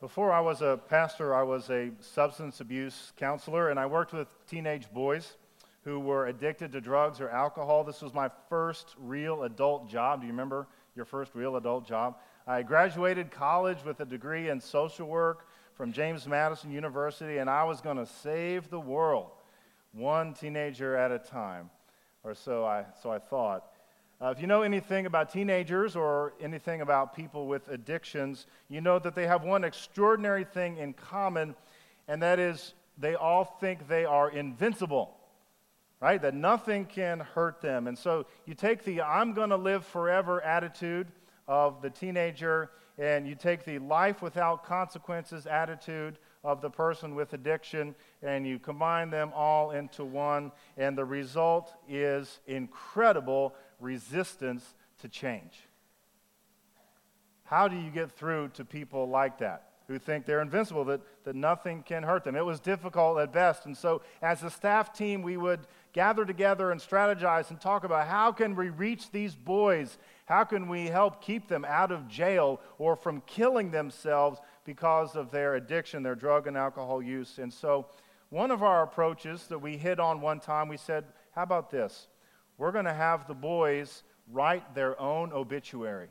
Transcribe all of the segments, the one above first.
Before I was a pastor, I was a substance abuse counselor, and I worked with teenage boys who were addicted to drugs or alcohol. This was my first real adult job. Do you remember your first real adult job? I graduated college with a degree in social work from James Madison University, and I was going to save the world one teenager at a time, or so I, so I thought. Uh, if you know anything about teenagers or anything about people with addictions, you know that they have one extraordinary thing in common, and that is they all think they are invincible, right? That nothing can hurt them. And so you take the I'm going to live forever attitude of the teenager, and you take the life without consequences attitude of the person with addiction, and you combine them all into one, and the result is incredible resistance to change. How do you get through to people like that? Who think they're invincible, that, that nothing can hurt them. It was difficult at best. And so, as a staff team, we would gather together and strategize and talk about how can we reach these boys? How can we help keep them out of jail or from killing themselves because of their addiction, their drug and alcohol use? And so, one of our approaches that we hit on one time, we said, How about this? we're going to have the boys write their own obituary.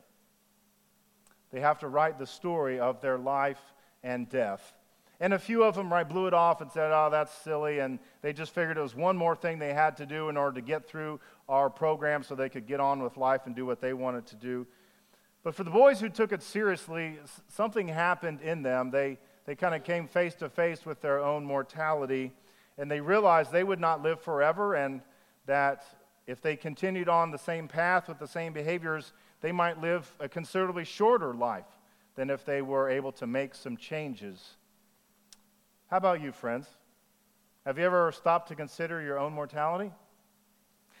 They have to write the story of their life and death. And a few of them right, blew it off and said, oh, that's silly. And they just figured it was one more thing they had to do in order to get through our program so they could get on with life and do what they wanted to do. But for the boys who took it seriously, something happened in them. They, they kind of came face to face with their own mortality, and they realized they would not live forever and that if they continued on the same path with the same behaviors, they might live a considerably shorter life than if they were able to make some changes. How about you, friends? Have you ever stopped to consider your own mortality?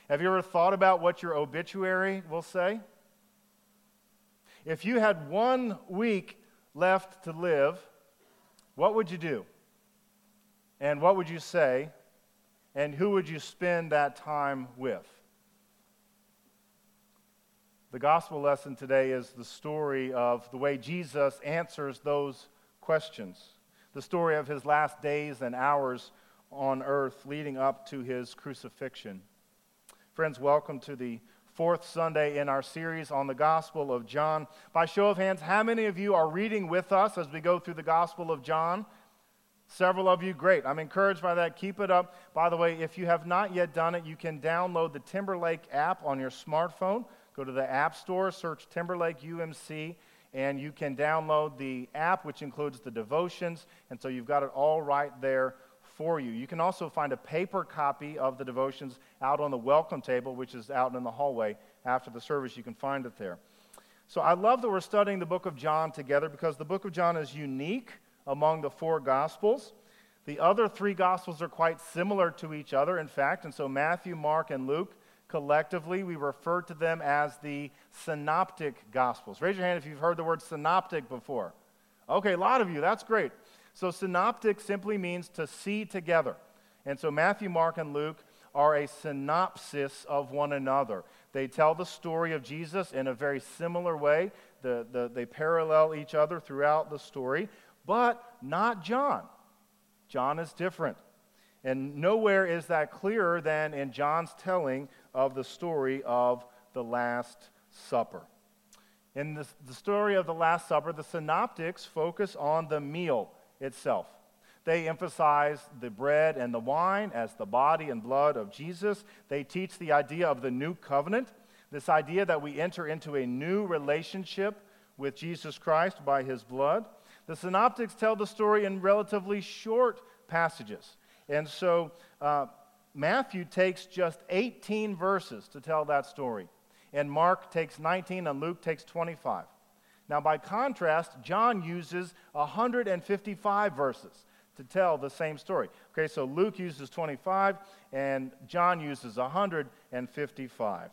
Have you ever thought about what your obituary will say? If you had one week left to live, what would you do? And what would you say? And who would you spend that time with? The gospel lesson today is the story of the way Jesus answers those questions, the story of his last days and hours on earth leading up to his crucifixion. Friends, welcome to the fourth Sunday in our series on the Gospel of John. By show of hands, how many of you are reading with us as we go through the Gospel of John? Several of you, great. I'm encouraged by that. Keep it up. By the way, if you have not yet done it, you can download the Timberlake app on your smartphone. Go to the App Store, search Timberlake UMC, and you can download the app, which includes the devotions. And so you've got it all right there for you. You can also find a paper copy of the devotions out on the welcome table, which is out in the hallway after the service. You can find it there. So I love that we're studying the book of John together because the book of John is unique among the four gospels. The other three gospels are quite similar to each other, in fact, and so Matthew, Mark, and Luke collectively, we refer to them as the synoptic gospels. Raise your hand if you've heard the word synoptic before. Okay, a lot of you, that's great. So, synoptic simply means to see together. And so, Matthew, Mark, and Luke are a synopsis of one another. They tell the story of Jesus in a very similar way, the, the, they parallel each other throughout the story, but not John. John is different. And nowhere is that clearer than in John's telling of the story of the Last Supper. In the, the story of the Last Supper, the synoptics focus on the meal itself. They emphasize the bread and the wine as the body and blood of Jesus. They teach the idea of the new covenant, this idea that we enter into a new relationship with Jesus Christ by his blood. The synoptics tell the story in relatively short passages. And so uh, Matthew takes just 18 verses to tell that story, and Mark takes 19, and Luke takes 25. Now, by contrast, John uses 155 verses to tell the same story. Okay, so Luke uses 25, and John uses 155.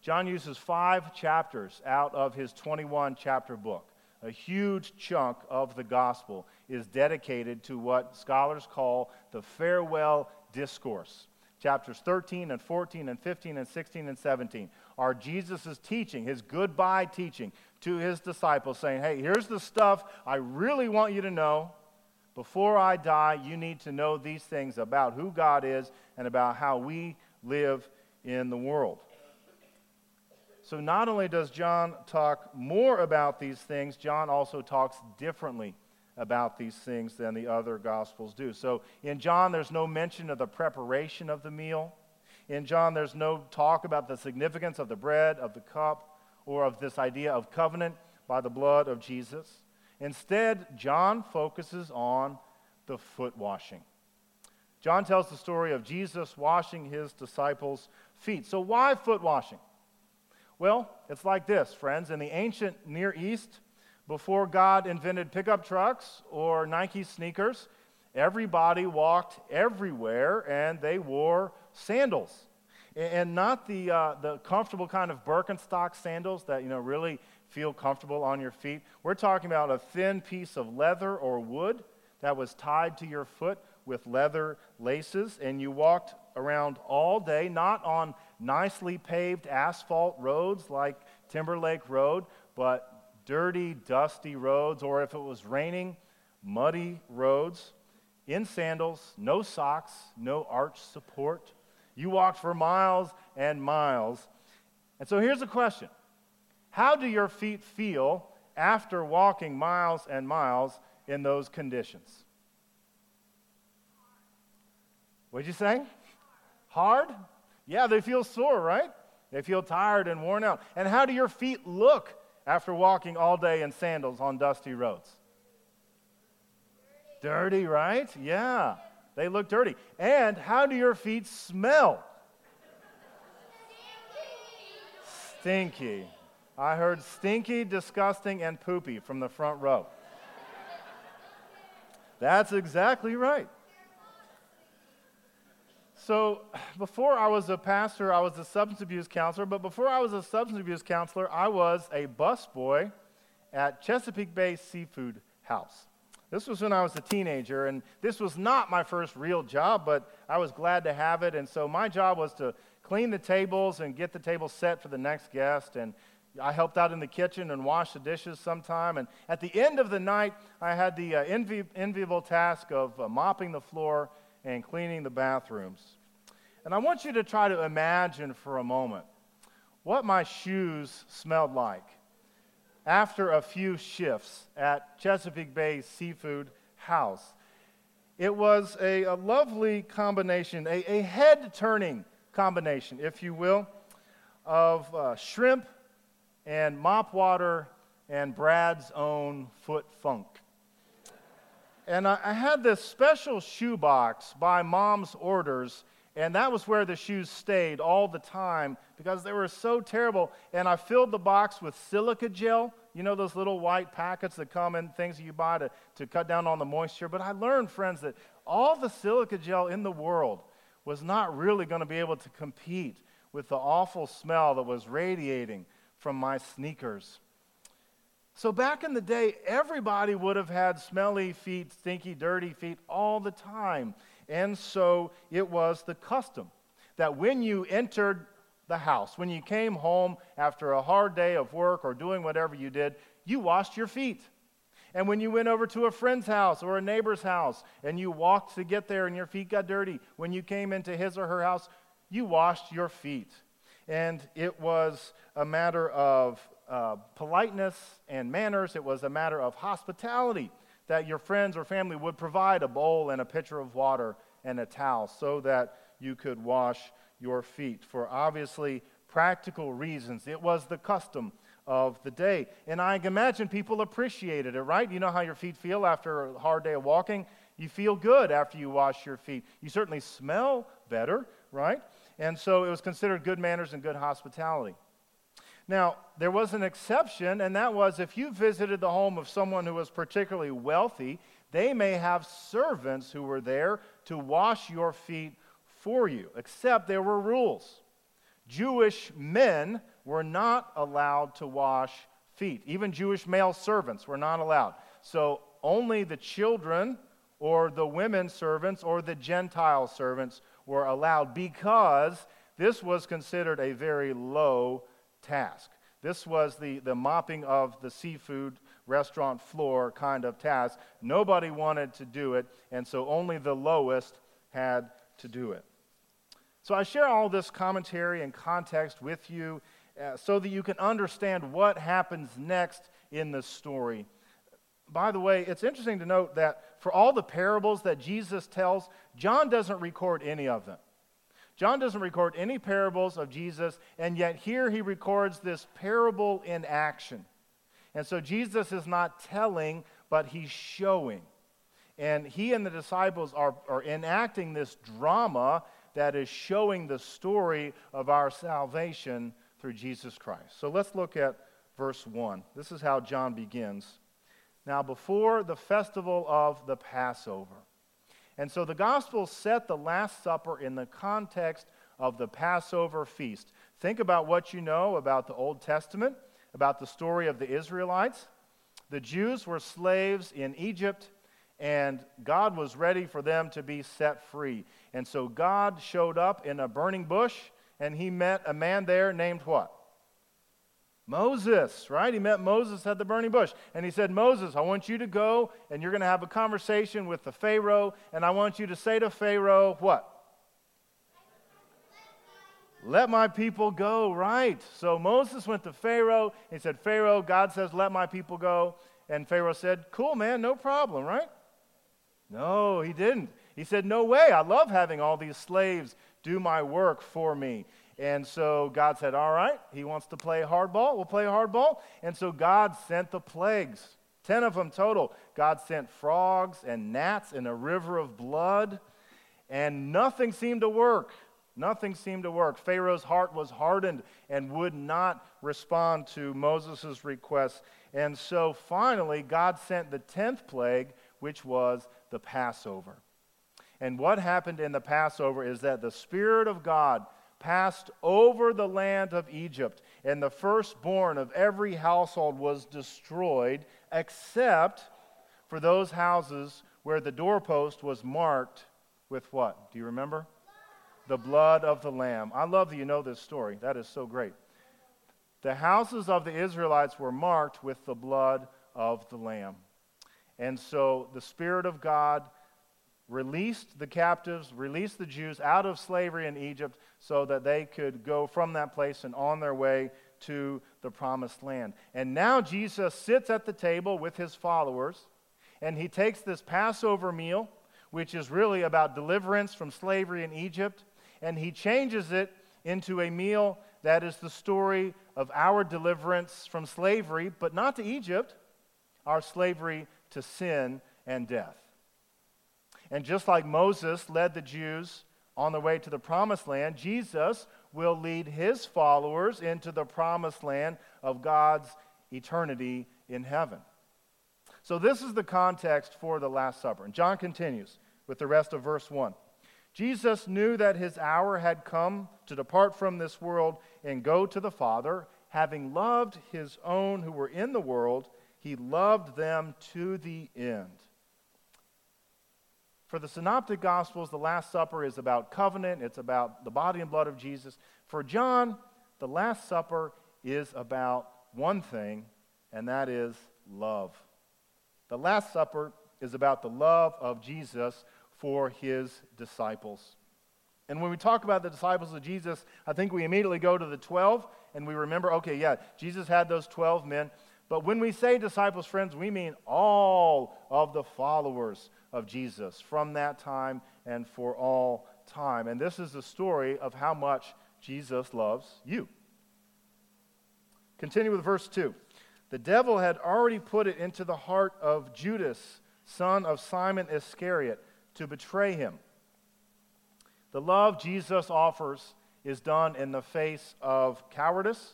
John uses five chapters out of his 21 chapter book. A huge chunk of the gospel is dedicated to what scholars call the farewell discourse. Chapters 13 and 14 and 15 and 16 and 17 are Jesus' teaching, his goodbye teaching to his disciples, saying, Hey, here's the stuff I really want you to know. Before I die, you need to know these things about who God is and about how we live in the world. So, not only does John talk more about these things, John also talks differently about these things than the other Gospels do. So, in John, there's no mention of the preparation of the meal. In John, there's no talk about the significance of the bread, of the cup, or of this idea of covenant by the blood of Jesus. Instead, John focuses on the foot washing. John tells the story of Jesus washing his disciples' feet. So, why foot washing? Well, it's like this, friends. In the ancient Near East, before God invented pickup trucks or Nike sneakers, everybody walked everywhere and they wore sandals. And not the, uh, the comfortable kind of Birkenstock sandals that, you know, really feel comfortable on your feet. We're talking about a thin piece of leather or wood that was tied to your foot with leather laces, and you walked around all day, not on nicely paved asphalt roads like Timberlake Road, but dirty, dusty roads, or if it was raining, muddy roads, in sandals, no socks, no arch support. You walked for miles and miles. And so here's a question How do your feet feel after walking miles and miles in those conditions? What'd you say? Hard? Yeah, they feel sore, right? They feel tired and worn out. And how do your feet look after walking all day in sandals on dusty roads? Dirty, right? Yeah, they look dirty. And how do your feet smell? Stinky. I heard stinky, disgusting, and poopy from the front row. That's exactly right. So, before I was a pastor, I was a substance abuse counselor. But before I was a substance abuse counselor, I was a busboy at Chesapeake Bay Seafood House. This was when I was a teenager, and this was not my first real job, but I was glad to have it. And so, my job was to clean the tables and get the table set for the next guest. And I helped out in the kitchen and washed the dishes sometime. And at the end of the night, I had the uh, envi- enviable task of uh, mopping the floor and cleaning the bathrooms. And I want you to try to imagine for a moment what my shoes smelled like after a few shifts at Chesapeake Bay Seafood House. It was a, a lovely combination, a, a head turning combination, if you will, of uh, shrimp and mop water and Brad's own foot funk. And I, I had this special shoebox by mom's orders, and that was where the shoes stayed all the time because they were so terrible. And I filled the box with silica gel. You know those little white packets that come in things that you buy to, to cut down on the moisture? But I learned, friends, that all the silica gel in the world was not really going to be able to compete with the awful smell that was radiating from my sneakers. So back in the day, everybody would have had smelly feet, stinky, dirty feet all the time. And so it was the custom that when you entered the house, when you came home after a hard day of work or doing whatever you did, you washed your feet. And when you went over to a friend's house or a neighbor's house and you walked to get there and your feet got dirty, when you came into his or her house, you washed your feet. And it was a matter of uh, politeness and manners, it was a matter of hospitality that your friends or family would provide a bowl and a pitcher of water and a towel so that you could wash your feet. For obviously practical reasons, it was the custom of the day. And I imagine people appreciated it, right? You know how your feet feel after a hard day of walking? You feel good after you wash your feet. You certainly smell better, right? And so it was considered good manners and good hospitality. Now, there was an exception, and that was if you visited the home of someone who was particularly wealthy, they may have servants who were there to wash your feet for you, except there were rules. Jewish men were not allowed to wash feet. Even Jewish male servants were not allowed. So only the children or the women servants or the Gentile servants were allowed because this was considered a very low task. This was the, the mopping of the seafood restaurant floor kind of task. Nobody wanted to do it, and so only the lowest had to do it. So I share all this commentary and context with you uh, so that you can understand what happens next in the story. By the way, it's interesting to note that for all the parables that Jesus tells, John doesn't record any of them. John doesn't record any parables of Jesus, and yet here he records this parable in action. And so Jesus is not telling, but he's showing. And he and the disciples are, are enacting this drama that is showing the story of our salvation through Jesus Christ. So let's look at verse 1. This is how John begins. Now, before the festival of the Passover, and so the Gospels set the Last Supper in the context of the Passover feast. Think about what you know about the Old Testament, about the story of the Israelites. The Jews were slaves in Egypt, and God was ready for them to be set free. And so God showed up in a burning bush, and he met a man there named what? Moses, right? He met Moses at the burning bush. And he said, Moses, I want you to go and you're going to have a conversation with the Pharaoh. And I want you to say to Pharaoh, what? Let my people go, right? So Moses went to Pharaoh. He said, Pharaoh, God says, let my people go. And Pharaoh said, Cool, man, no problem, right? No, he didn't. He said, No way. I love having all these slaves do my work for me. And so God said, All right, he wants to play hardball. We'll play hardball. And so God sent the plagues, 10 of them total. God sent frogs and gnats and a river of blood, and nothing seemed to work. Nothing seemed to work. Pharaoh's heart was hardened and would not respond to Moses' request. And so finally, God sent the 10th plague, which was the Passover. And what happened in the Passover is that the Spirit of God passed over the land of Egypt, and the firstborn of every household was destroyed, except for those houses where the doorpost was marked with what? Do you remember? The blood of the Lamb. I love that you know this story. That is so great. The houses of the Israelites were marked with the blood of the Lamb. And so the Spirit of God released the captives, released the Jews out of slavery in Egypt so that they could go from that place and on their way to the promised land. And now Jesus sits at the table with his followers and he takes this Passover meal, which is really about deliverance from slavery in Egypt, and he changes it into a meal that is the story of our deliverance from slavery, but not to Egypt, our slavery to sin and death. And just like Moses led the Jews on the way to the promised land, Jesus will lead his followers into the promised land of God's eternity in heaven. So, this is the context for the Last Supper. And John continues with the rest of verse 1. Jesus knew that his hour had come to depart from this world and go to the Father. Having loved his own who were in the world, he loved them to the end. For the Synoptic Gospels, the Last Supper is about covenant, it's about the body and blood of Jesus. For John, the Last Supper is about one thing, and that is love. The Last Supper is about the love of Jesus for his disciples. And when we talk about the disciples of Jesus, I think we immediately go to the 12 and we remember, okay, yeah, Jesus had those 12 men. But when we say disciples, friends, we mean all of the followers of Jesus from that time and for all time. And this is the story of how much Jesus loves you. Continue with verse 2. The devil had already put it into the heart of Judas, son of Simon Iscariot, to betray him. The love Jesus offers is done in the face of cowardice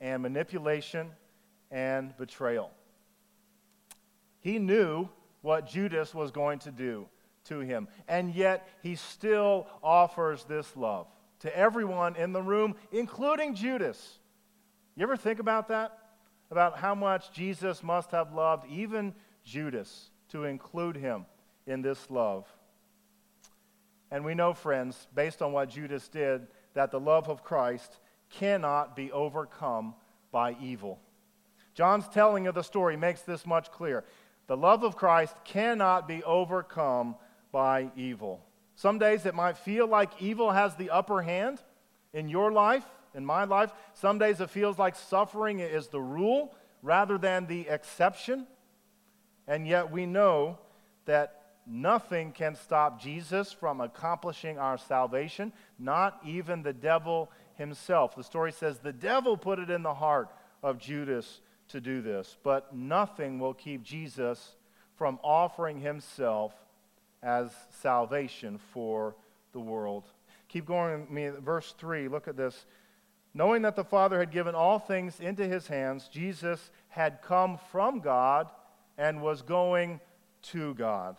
and manipulation and betrayal. He knew what Judas was going to do to him. And yet, he still offers this love to everyone in the room, including Judas. You ever think about that? About how much Jesus must have loved even Judas to include him in this love. And we know, friends, based on what Judas did, that the love of Christ cannot be overcome by evil. John's telling of the story makes this much clear. The love of Christ cannot be overcome by evil. Some days it might feel like evil has the upper hand in your life, in my life. Some days it feels like suffering is the rule rather than the exception. And yet we know that nothing can stop Jesus from accomplishing our salvation, not even the devil himself. The story says the devil put it in the heart of Judas to do this, but nothing will keep Jesus from offering himself as salvation for the world. Keep going. Verse 3, look at this. Knowing that the Father had given all things into his hands, Jesus had come from God and was going to God.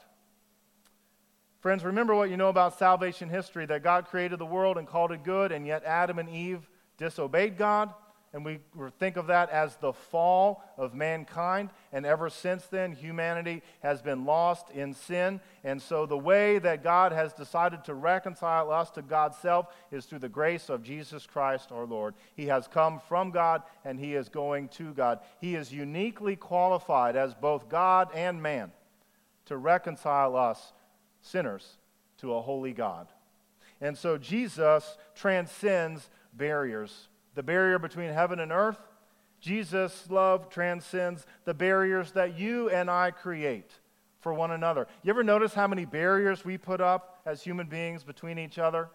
Friends, remember what you know about salvation history that God created the world and called it good, and yet Adam and Eve disobeyed God and we think of that as the fall of mankind. And ever since then, humanity has been lost in sin. And so, the way that God has decided to reconcile us to God's self is through the grace of Jesus Christ our Lord. He has come from God and he is going to God. He is uniquely qualified as both God and man to reconcile us, sinners, to a holy God. And so, Jesus transcends barriers the barrier between heaven and earth. Jesus' love transcends the barriers that you and I create for one another. You ever notice how many barriers we put up as human beings between each other?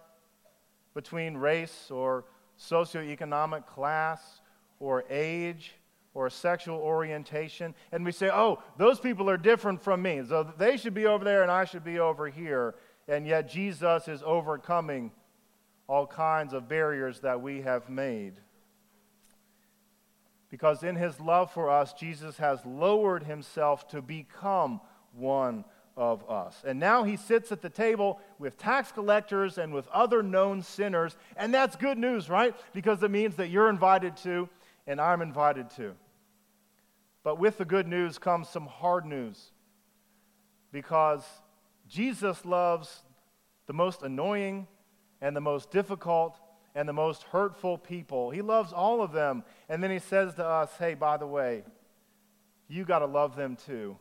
Between race or socioeconomic class or age or sexual orientation. And we say, oh, those people are different from me. So they should be over there and I should be over here. And yet Jesus is overcoming all kinds of barriers that we have made. Because in his love for us, Jesus has lowered himself to become one of us. And now he sits at the table with tax collectors and with other known sinners. And that's good news, right? Because it means that you're invited to and I'm invited to. But with the good news comes some hard news. Because Jesus loves the most annoying, and the most difficult and the most hurtful people. He loves all of them. And then he says to us, hey, by the way, you got to love them too.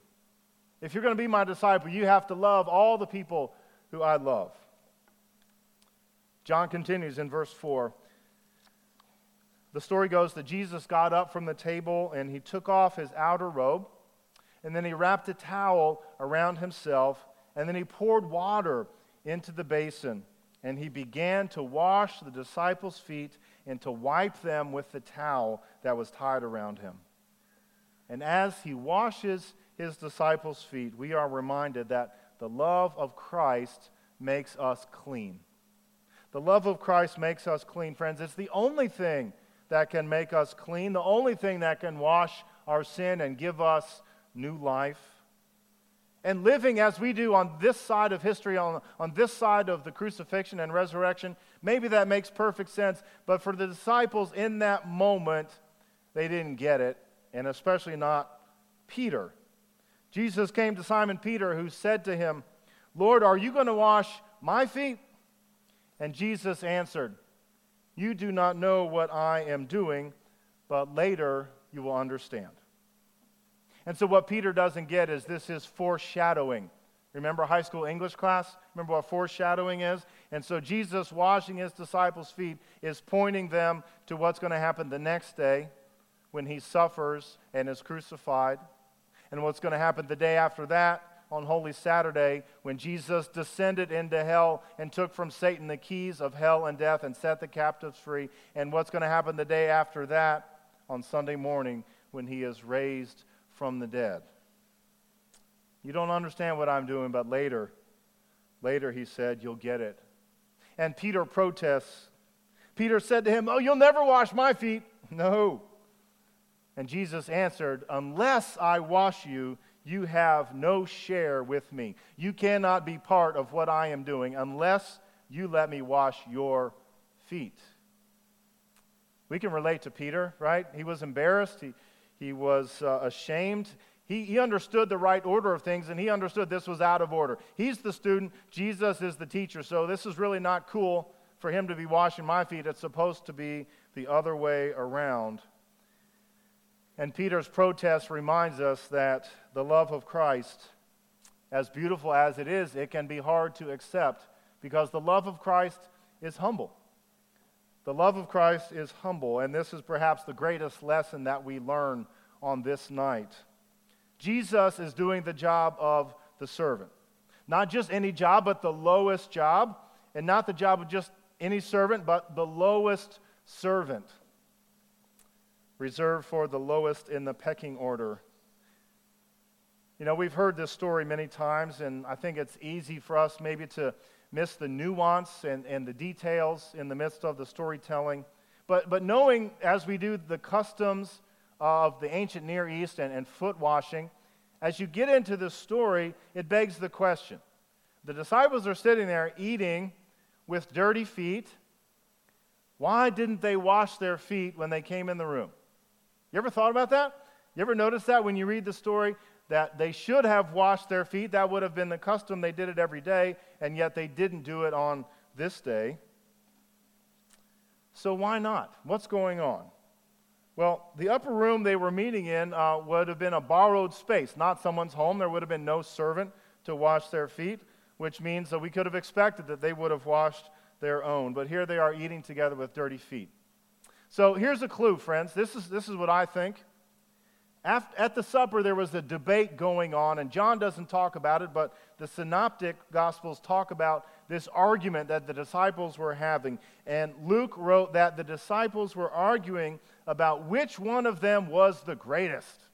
If you're going to be my disciple, you have to love all the people who I love. John continues in verse 4. The story goes that Jesus got up from the table and he took off his outer robe, and then he wrapped a towel around himself, and then he poured water into the basin and he began to wash the disciples' feet and to wipe them with the towel that was tied around him. And as he washes his disciples' feet, we are reminded that the love of Christ makes us clean. The love of Christ makes us clean, friends. It's the only thing that can make us clean, the only thing that can wash our sin and give us new life. And living as we do on this side of history, on, on this side of the crucifixion and resurrection, maybe that makes perfect sense. But for the disciples in that moment, they didn't get it, and especially not Peter. Jesus came to Simon Peter, who said to him, Lord, are you going to wash my feet? And Jesus answered, You do not know what I am doing, but later you will understand. And so, what Peter doesn't get is this is foreshadowing. Remember high school English class? Remember what foreshadowing is? And so, Jesus washing his disciples' feet is pointing them to what's going to happen the next day when he suffers and is crucified, and what's going to happen the day after that on Holy Saturday when Jesus descended into hell and took from Satan the keys of hell and death and set the captives free, and what's going to happen the day after that on Sunday morning when he is raised from the dead. You don't understand what I'm doing, but later, later, he said, you'll get it. And Peter protests. Peter said to him, Oh, you'll never wash my feet. No. And Jesus answered, Unless I wash you, you have no share with me. You cannot be part of what I am doing unless you let me wash your feet. We can relate to Peter, right? He was embarrassed. He, he was uh, ashamed. He, he understood the right order of things and he understood this was out of order. He's the student, Jesus is the teacher. So this is really not cool for him to be washing my feet. It's supposed to be the other way around. And Peter's protest reminds us that the love of Christ, as beautiful as it is, it can be hard to accept because the love of Christ is humble. The love of Christ is humble, and this is perhaps the greatest lesson that we learn on this night. Jesus is doing the job of the servant. Not just any job, but the lowest job, and not the job of just any servant, but the lowest servant, reserved for the lowest in the pecking order. You know, we've heard this story many times, and I think it's easy for us maybe to miss the nuance and, and the details in the midst of the storytelling. But, but knowing, as we do, the customs of the ancient Near East and, and foot washing, as you get into this story, it begs the question. The disciples are sitting there eating with dirty feet. Why didn't they wash their feet when they came in the room? You ever thought about that? You ever notice that when you read the story? That they should have washed their feet. That would have been the custom. They did it every day, and yet they didn't do it on this day. So why not? What's going on? Well, the upper room they were meeting in uh, would have been a borrowed space, not someone's home. There would have been no servant to wash their feet, which means that we could have expected that they would have washed their own. But here they are eating together with dirty feet. So here's a clue, friends. This is, this is what I think. At the supper, there was a debate going on, and John doesn't talk about it, but the synoptic gospels talk about this argument that the disciples were having. And Luke wrote that the disciples were arguing about which one of them was the greatest.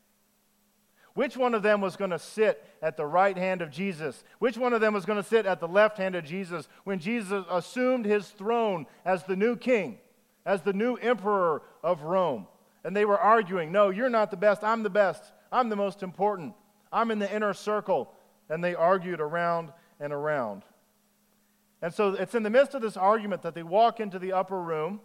Which one of them was going to sit at the right hand of Jesus? Which one of them was going to sit at the left hand of Jesus when Jesus assumed his throne as the new king, as the new emperor of Rome? And they were arguing, No, you're not the best. I'm the best. I'm the most important. I'm in the inner circle. And they argued around and around. And so it's in the midst of this argument that they walk into the upper room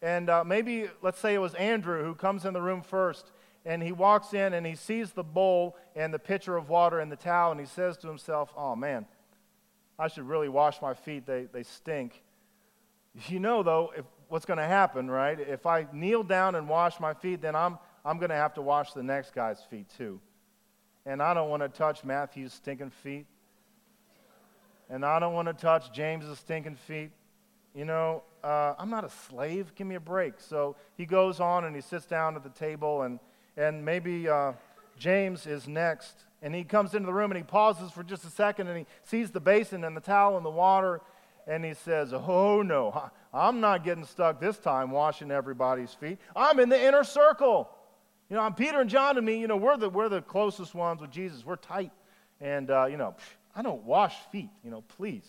and uh, maybe, let's say it was Andrew who comes in the room first, and he walks in and he sees the bowl and the pitcher of water and the towel, and he says to himself, Oh man, I should really wash my feet. They, they stink. You know, though, if, what's going to happen, right? If I kneel down and wash my feet, then I'm, I'm going to have to wash the next guy's feet too. And I don't want to touch Matthew's stinking feet. And I don't want to touch James's stinking feet. You know, uh, I'm not a slave. Give me a break. So he goes on and he sits down at the table, and, and maybe uh, James is next. And he comes into the room and he pauses for just a second and he sees the basin and the towel and the water, and he says, Oh no, I'm not getting stuck this time washing everybody's feet. I'm in the inner circle. You know, I'm Peter and John and me, you know, we're the, we're the closest ones with Jesus. We're tight. And, uh, you know, I don't wash feet, you know, please.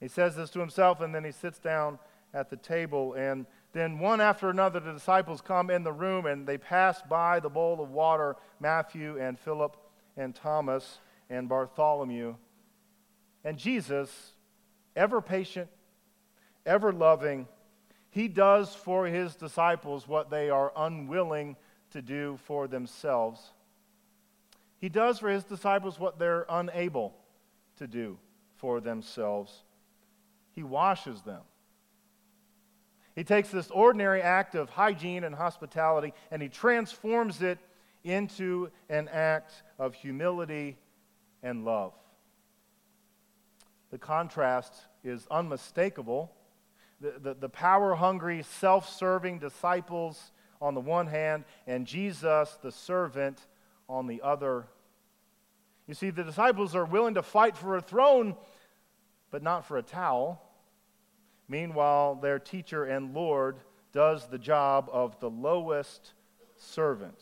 He says this to himself, and then he sits down at the table. And then, one after another, the disciples come in the room and they pass by the bowl of water Matthew and Philip and Thomas and Bartholomew. And Jesus, ever patient, ever loving, he does for his disciples what they are unwilling to do for themselves. He does for his disciples what they're unable to do for themselves. He washes them. He takes this ordinary act of hygiene and hospitality and he transforms it into an act of humility and love. The contrast is unmistakable. The, the, the power hungry, self serving disciples on the one hand, and Jesus, the servant, on the other. You see, the disciples are willing to fight for a throne, but not for a towel. Meanwhile, their teacher and Lord does the job of the lowest servant.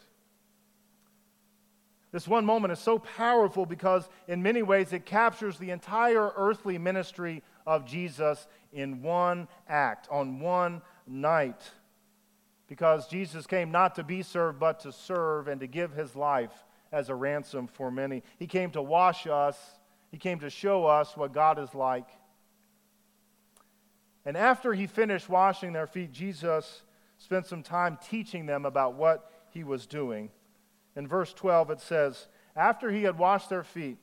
This one moment is so powerful because, in many ways, it captures the entire earthly ministry of Jesus in one act, on one night. Because Jesus came not to be served, but to serve and to give his life as a ransom for many. He came to wash us, he came to show us what God is like. And after he finished washing their feet, Jesus spent some time teaching them about what he was doing. In verse 12, it says, After he had washed their feet,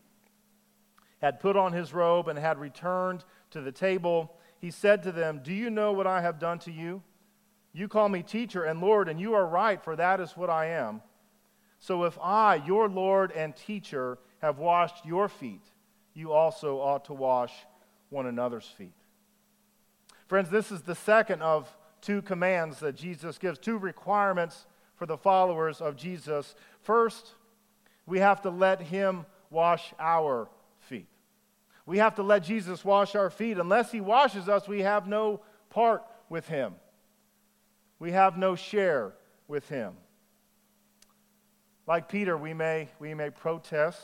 had put on his robe, and had returned to the table, he said to them, Do you know what I have done to you? You call me teacher and Lord, and you are right, for that is what I am. So if I, your Lord and teacher, have washed your feet, you also ought to wash one another's feet. Friends, this is the second of two commands that Jesus gives, two requirements for the followers of Jesus. First, we have to let him wash our feet. We have to let Jesus wash our feet. Unless he washes us, we have no part with him. We have no share with him. Like Peter, we may, we may protest,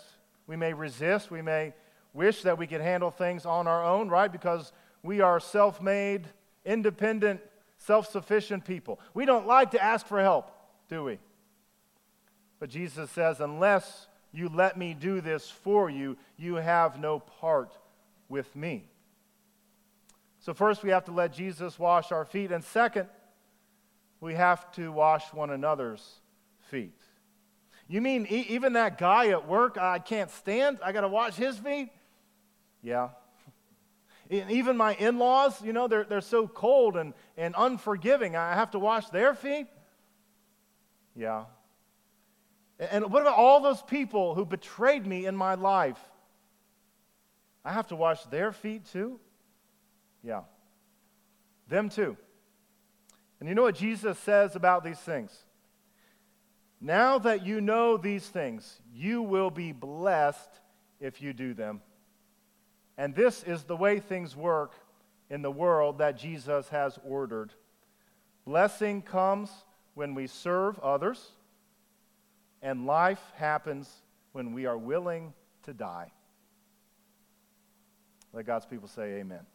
we may resist, we may wish that we could handle things on our own, right? Because we are self made, independent, self sufficient people. We don't like to ask for help, do we? But Jesus says, unless you let me do this for you, you have no part with me. So, first, we have to let Jesus wash our feet. And second, we have to wash one another's feet. You mean e- even that guy at work I can't stand? I got to wash his feet? Yeah. even my in laws, you know, they're, they're so cold and, and unforgiving. I have to wash their feet? Yeah. And what about all those people who betrayed me in my life? I have to wash their feet too? Yeah. Them too. And you know what Jesus says about these things? Now that you know these things, you will be blessed if you do them. And this is the way things work in the world that Jesus has ordered. Blessing comes when we serve others, and life happens when we are willing to die. Let God's people say, Amen.